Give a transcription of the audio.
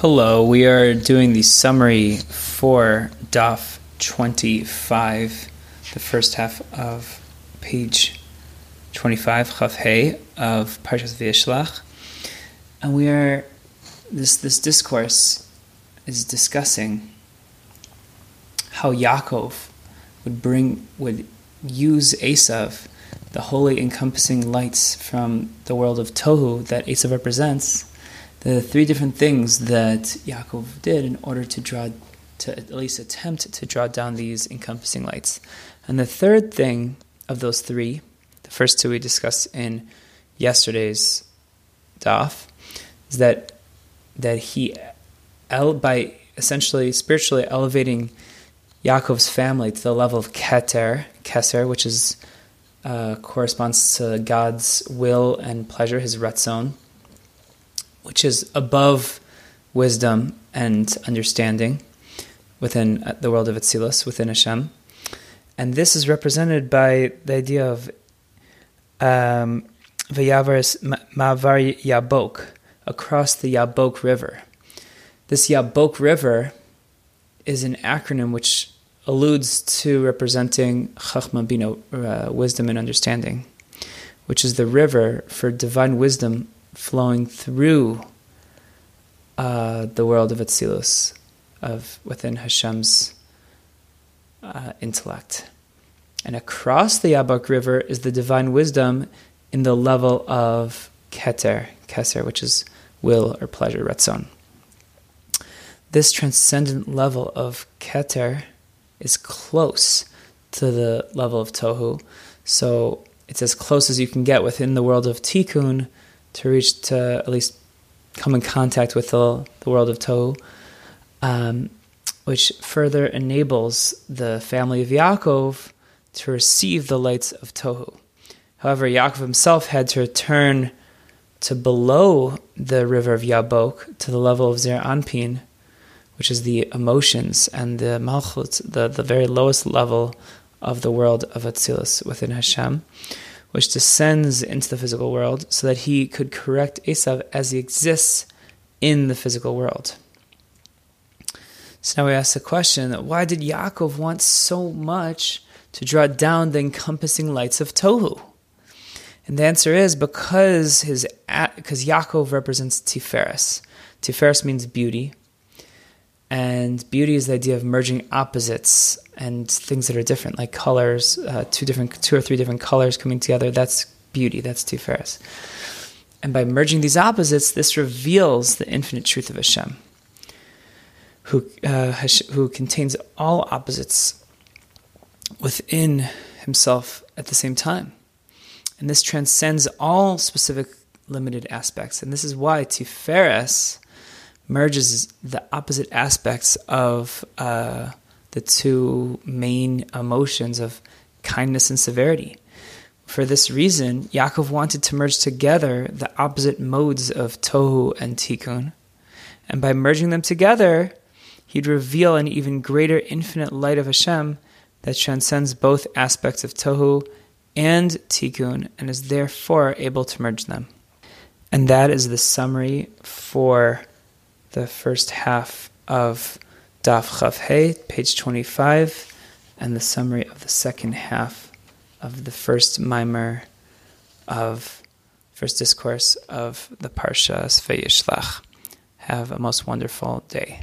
Hello, we are doing the summary for Daf 25, the first half of page 25, Chaf Hey, of Parshas V'yishlach. And we are, this, this discourse is discussing how Yaakov would bring, would use Esav, the holy encompassing lights from the world of Tohu that Esav represents, the three different things that Yaakov did in order to draw, to at least attempt to draw down these encompassing lights. And the third thing of those three, the first two we discussed in yesterday's daf, is that that he, by essentially spiritually elevating Yaakov's family to the level of Keter, Keser, which is uh, corresponds to God's will and pleasure, his Ratzon, which is above wisdom and understanding within uh, the world of Atzilus, within Hashem. And this is represented by the idea of um, Vayavaris Mavar Yabok, across the Yabok River. This Yabok River is an acronym which alludes to representing Chachma Bina, uh, wisdom and understanding, which is the river for divine wisdom flowing through uh, the world of Atzilus, of within Hashem's uh, intellect. And across the Yabok River is the divine wisdom in the level of Keter, Keser, which is will or pleasure, Ratzon. This transcendent level of Keter is close to the level of Tohu. So it's as close as you can get within the world of Tikkun to reach to at least come in contact with the, the world of Tohu, um, which further enables the family of Yaakov to receive the lights of Tohu. However, Yaakov himself had to return to below the river of Yabok to the level of Zer Anpin, which is the emotions and the Malchut, the, the very lowest level of the world of Atzilus within Hashem which descends into the physical world so that he could correct Esav as he exists in the physical world. So now we ask the question why did Yaakov want so much to draw down the encompassing lights of Tohu? And the answer is because his because Yaakov represents Tiferes. Tiferes means beauty, and beauty is the idea of merging opposites and things that are different, like colors, uh, two different, two or three different colors coming together. That's beauty. That's tiferes. And by merging these opposites, this reveals the infinite truth of Hashem, who uh, who contains all opposites within Himself at the same time, and this transcends all specific limited aspects. And this is why tiferes merges the opposite aspects of uh, the two main emotions of kindness and severity. For this reason, Yaakov wanted to merge together the opposite modes of Tohu and Tikkun. And by merging them together, he'd reveal an even greater infinite light of Hashem that transcends both aspects of Tohu and Tikkun and is therefore able to merge them. And that is the summary for the first half of Daf Chaf Hey, page 25, and the summary of the second half of the first mimer of first discourse of the Parsha V'yishlach. Have a most wonderful day.